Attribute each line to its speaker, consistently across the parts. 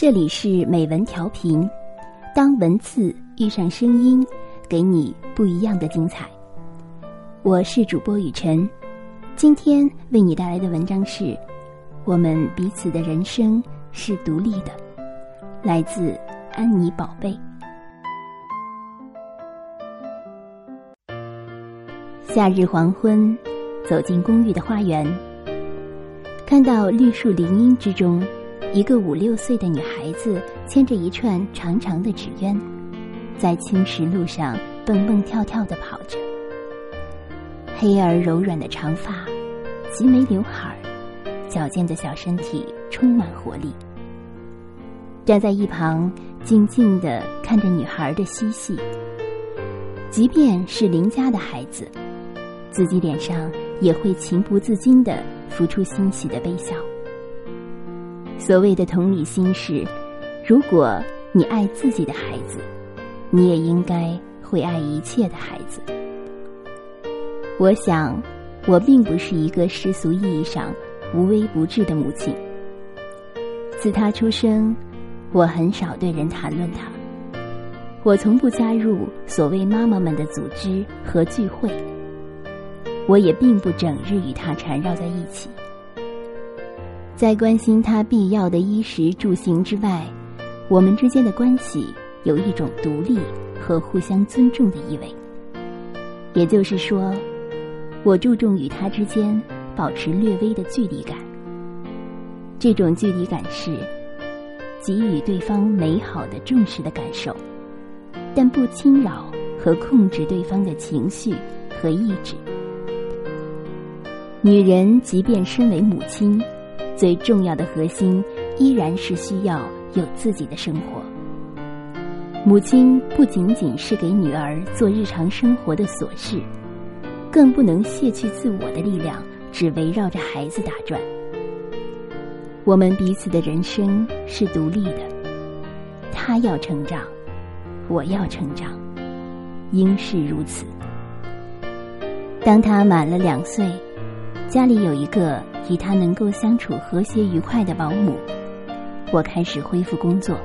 Speaker 1: 这里是美文调频，当文字遇上声音，给你不一样的精彩。我是主播雨晨，今天为你带来的文章是《我们彼此的人生是独立的》，来自安妮宝贝。夏日黄昏，走进公寓的花园，看到绿树林荫之中。一个五六岁的女孩子牵着一串长长的纸鸢，在青石路上蹦蹦跳跳的跑着。黑而柔软的长发，齐眉刘海儿，矫健的小身体充满活力。站在一旁，静静的看着女孩的嬉戏。即便是邻家的孩子，自己脸上也会情不自禁的浮出欣喜的微笑。所谓的同理心是，如果你爱自己的孩子，你也应该会爱一切的孩子。我想，我并不是一个世俗意义上无微不至的母亲。自他出生，我很少对人谈论他，我从不加入所谓妈妈们的组织和聚会，我也并不整日与他缠绕在一起。在关心他必要的衣食住行之外，我们之间的关系有一种独立和互相尊重的意味。也就是说，我注重与他之间保持略微的距离感。这种距离感是给予对方美好的重视的感受，但不侵扰和控制对方的情绪和意志。女人即便身为母亲。最重要的核心依然是需要有自己的生活。母亲不仅仅是给女儿做日常生活的琐事，更不能卸去自我的力量，只围绕着孩子打转。我们彼此的人生是独立的，他要成长，我要成长，应是如此。当他满了两岁。家里有一个与他能够相处和谐愉快的保姆，我开始恢复工作。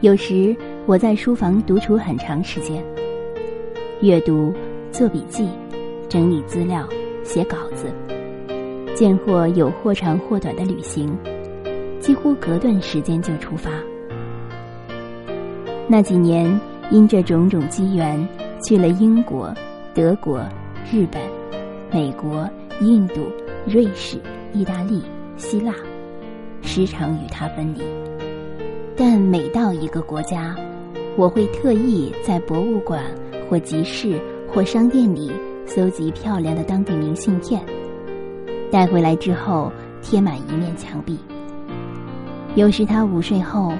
Speaker 1: 有时我在书房独处很长时间，阅读、做笔记、整理资料、写稿子，见或有或长或短的旅行，几乎隔段时间就出发。那几年，因这种种机缘，去了英国、德国、日本。美国、印度、瑞士、意大利、希腊，时常与他分离。但每到一个国家，我会特意在博物馆或集市或商店里搜集漂亮的当地明信片，带回来之后贴满一面墙壁。有时他午睡后，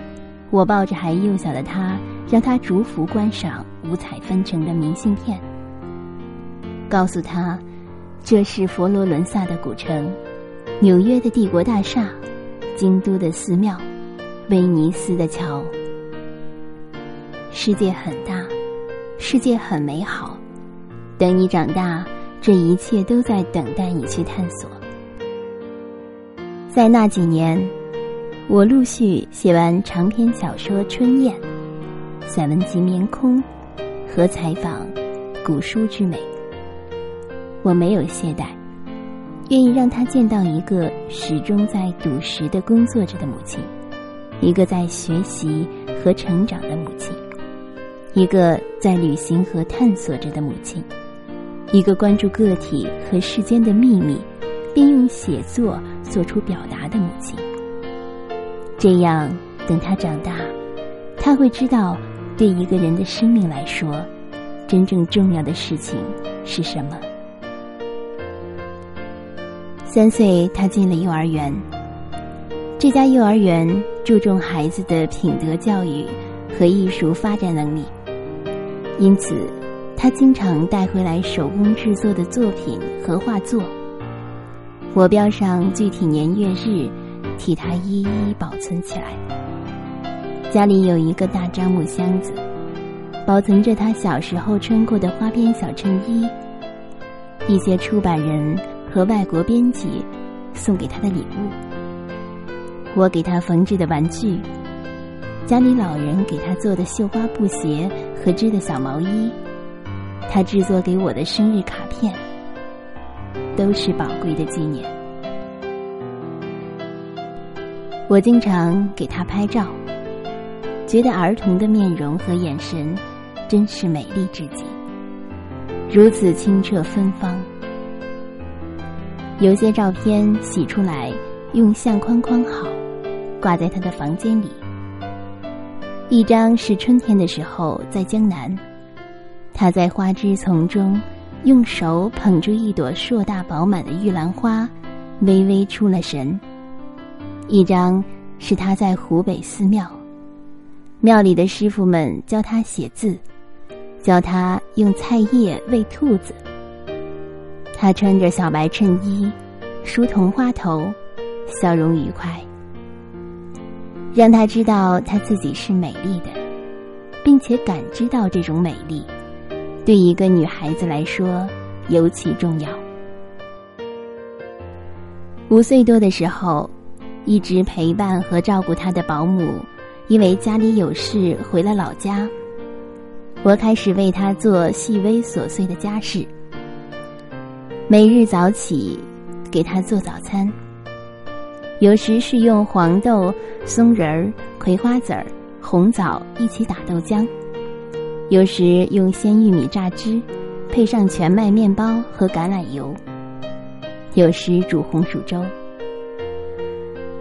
Speaker 1: 我抱着还幼小的他，让他逐幅观赏五彩纷呈的明信片，告诉他。这是佛罗伦萨的古城，纽约的帝国大厦，京都的寺庙，威尼斯的桥。世界很大，世界很美好。等你长大，这一切都在等待你去探索。在那几年，我陆续写完长篇小说《春燕》，散文集《眠空》，和采访《古书之美》。我没有懈怠，愿意让他见到一个始终在笃实的工作着的母亲，一个在学习和成长的母亲，一个在旅行和探索着的母亲，一个关注个体和世间的秘密，并用写作做出表达的母亲。这样，等他长大，他会知道，对一个人的生命来说，真正重要的事情是什么。三岁，他进了幼儿园。这家幼儿园注重孩子的品德教育和艺术发展能力，因此他经常带回来手工制作的作品和画作。我标上具体年月日，替他一一保存起来。家里有一个大樟木箱子，保存着他小时候穿过的花边小衬衣，一些出版人。和外国编辑送给他的礼物。我给他缝制的玩具，家里老人给他做的绣花布鞋和织的小毛衣，他制作给我的生日卡片，都是宝贵的纪念。我经常给他拍照，觉得儿童的面容和眼神真是美丽至极，如此清澈芬芳。有些照片洗出来，用相框框好，挂在他的房间里。一张是春天的时候在江南，他在花枝丛中用手捧住一朵硕大饱满的玉兰花，微微出了神；一张是他在湖北寺庙，庙里的师傅们教他写字，教他用菜叶喂兔子。他穿着小白衬衣，梳桐花头，笑容愉快，让他知道他自己是美丽的，并且感知到这种美丽，对一个女孩子来说尤其重要。五岁多的时候，一直陪伴和照顾他的保姆，因为家里有事回了老家，我开始为他做细微琐碎的家事。每日早起，给他做早餐。有时是用黄豆、松仁儿、葵花籽儿、红枣一起打豆浆；有时用鲜玉米榨汁，配上全麦面包和橄榄油；有时煮红薯粥。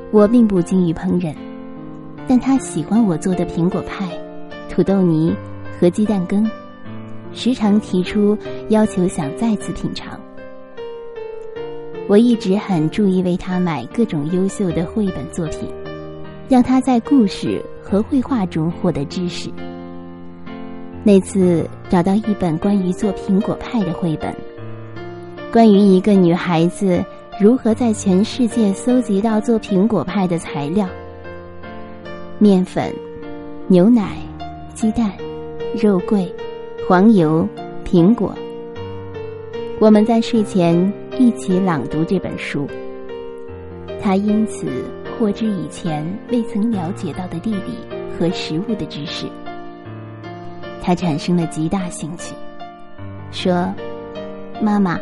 Speaker 1: 我并不精于烹饪，但他喜欢我做的苹果派、土豆泥和鸡蛋羹，时常提出要求，想再次品尝。我一直很注意为他买各种优秀的绘本作品，让他在故事和绘画中获得知识。那次找到一本关于做苹果派的绘本，关于一个女孩子如何在全世界搜集到做苹果派的材料：面粉、牛奶、鸡蛋、肉桂、黄油、苹果。我们在睡前。一起朗读这本书，他因此获知以前未曾了解到的地理和食物的知识。他产生了极大兴趣，说：“妈妈，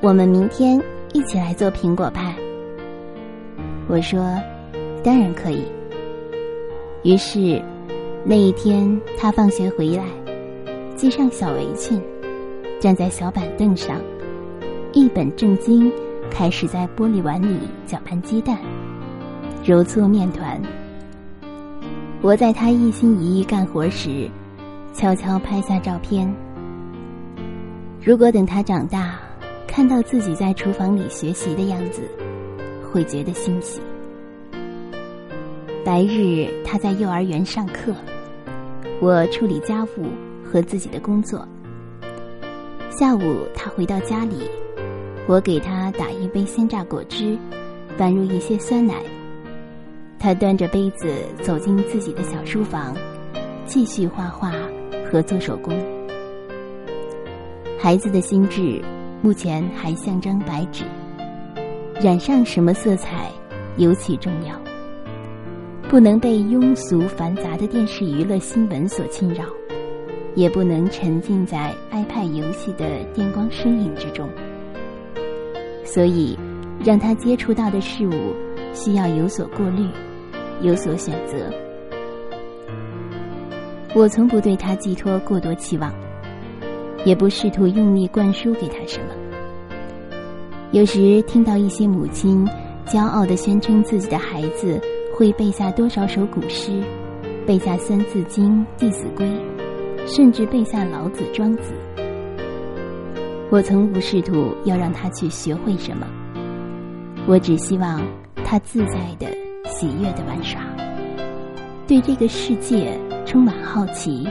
Speaker 1: 我们明天一起来做苹果派。”我说：“当然可以。”于是那一天，他放学回来，系上小围裙，站在小板凳上。一本正经，开始在玻璃碗里搅拌鸡蛋、揉搓面团。我在他一心一意干活时，悄悄拍下照片。如果等他长大，看到自己在厨房里学习的样子，会觉得欣喜。白日他在幼儿园上课，我处理家务和自己的工作。下午他回到家里。我给他打一杯鲜榨果汁，拌入一些酸奶。他端着杯子走进自己的小书房，继续画画和做手工。孩子的心智目前还像张白纸，染上什么色彩尤其重要。不能被庸俗繁杂的电视娱乐新闻所侵扰，也不能沉浸在 iPad 游戏的电光身影之中。所以，让他接触到的事物需要有所过滤，有所选择。我从不对他寄托过多期望，也不试图用力灌输给他什么。有时听到一些母亲骄傲的宣称自己的孩子会背下多少首古诗，背下《三字经》《弟子规》，甚至背下老子、庄子。我从不试图要让他去学会什么，我只希望他自在的、喜悦的玩耍，对这个世界充满好奇，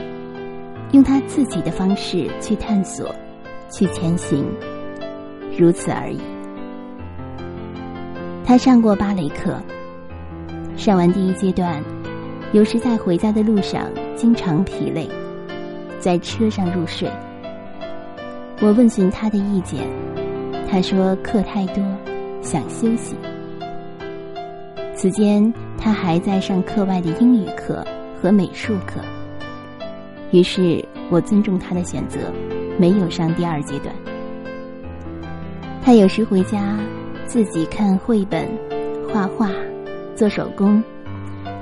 Speaker 1: 用他自己的方式去探索、去前行，如此而已。他上过芭蕾课，上完第一阶段，有时在回家的路上经常疲累，在车上入睡。我问询他的意见，他说课太多，想休息。此间他还在上课外的英语课和美术课。于是我尊重他的选择，没有上第二阶段。他有时回家自己看绘本、画画、做手工，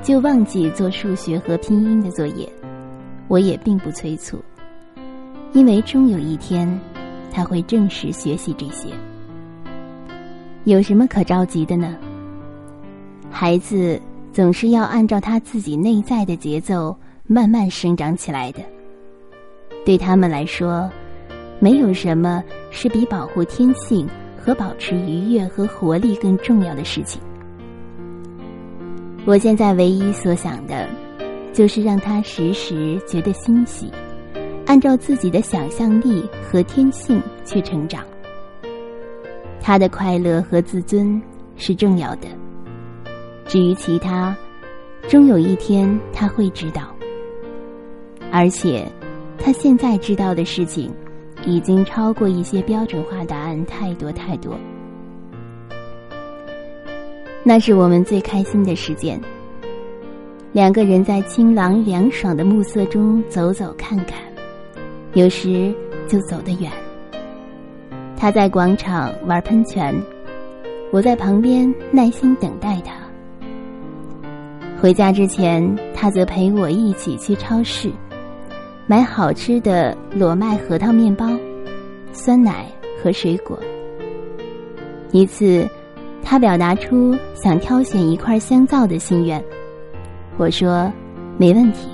Speaker 1: 就忘记做数学和拼音的作业。我也并不催促，因为终有一天他会正式学习这些。有什么可着急的呢？孩子总是要按照他自己内在的节奏慢慢生长起来的。对他们来说，没有什么是比保护天性和保持愉悦和活力更重要的事情。我现在唯一所想的，就是让他时时觉得欣喜，按照自己的想象力和天性去成长。他的快乐和自尊是重要的。至于其他，终有一天他会知道。而且，他现在知道的事情，已经超过一些标准化答案太多太多。那是我们最开心的时间。两个人在清朗凉爽的暮色中走走看看，有时就走得远。他在广场玩喷泉，我在旁边耐心等待他。回家之前，他则陪我一起去超市，买好吃的裸麦核桃面包、酸奶和水果。一次，他表达出想挑选一块香皂的心愿，我说没问题。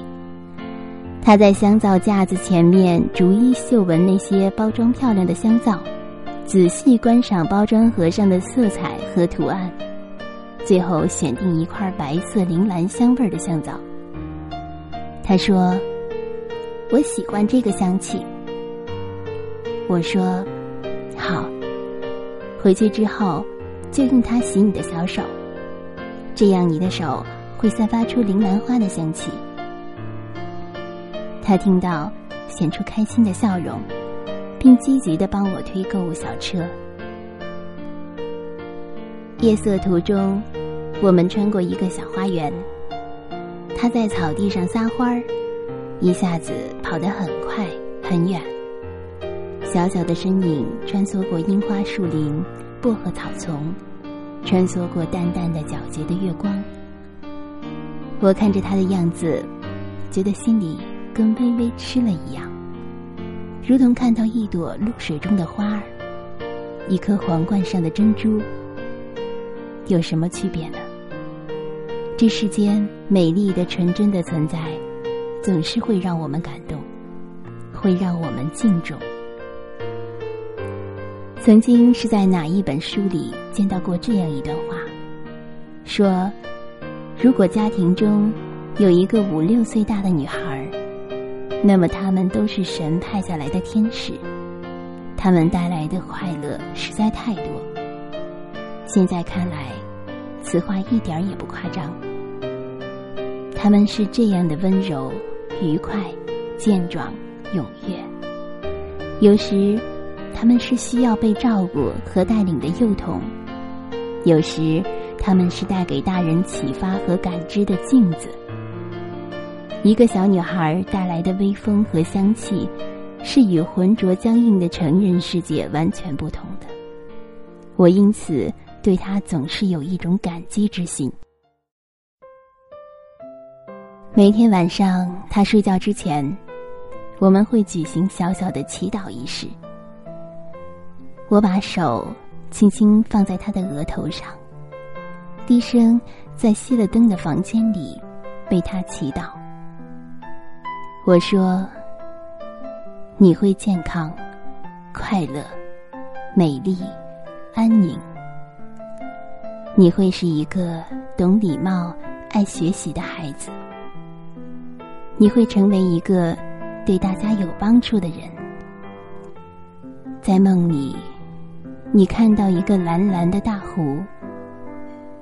Speaker 1: 他在香皂架子前面逐一嗅闻那些包装漂亮的香皂。仔细观赏包装盒上的色彩和图案，最后选定一块白色铃兰香味的香皂。他说：“我喜欢这个香气。”我说：“好，回去之后就用它洗你的小手，这样你的手会散发出铃兰花的香气。”他听到，显出开心的笑容。并积极的帮我推购物小车。夜色途中，我们穿过一个小花园。他在草地上撒欢儿，一下子跑得很快很远。小小的身影穿梭过樱花树林、薄荷草丛，穿梭过淡淡的皎洁的月光。我看着他的样子，觉得心里跟微微吃了一样。如同看到一朵露水中的花儿，一颗皇冠上的珍珠，有什么区别呢？这世间美丽的、纯真的存在，总是会让我们感动，会让我们敬重。曾经是在哪一本书里见到过这样一段话，说：如果家庭中有一个五六岁大的女孩儿。那么他们都是神派下来的天使，他们带来的快乐实在太多。现在看来，此话一点也不夸张。他们是这样的温柔、愉快、健壮、踊跃。有时，他们是需要被照顾和带领的幼童；有时，他们是带给大人启发和感知的镜子。一个小女孩带来的微风和香气，是与浑浊僵硬的成人世界完全不同的。我因此对她总是有一种感激之心。每天晚上，她睡觉之前，我们会举行小小的祈祷仪式。我把手轻轻放在她的额头上，低声在熄了灯的房间里为她祈祷。我说：“你会健康、快乐、美丽、安宁。你会是一个懂礼貌、爱学习的孩子。你会成为一个对大家有帮助的人。在梦里，你看到一个蓝蓝的大湖，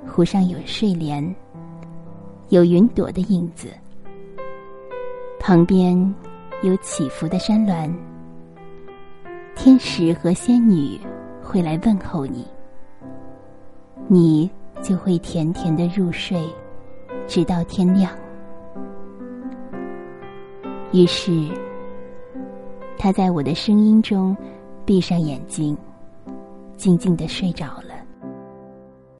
Speaker 1: 湖上有睡莲，有云朵的影子。”旁边有起伏的山峦，天使和仙女会来问候你。你就会甜甜的入睡，直到天亮。于是，他在我的声音中闭上眼睛，静静的睡着了。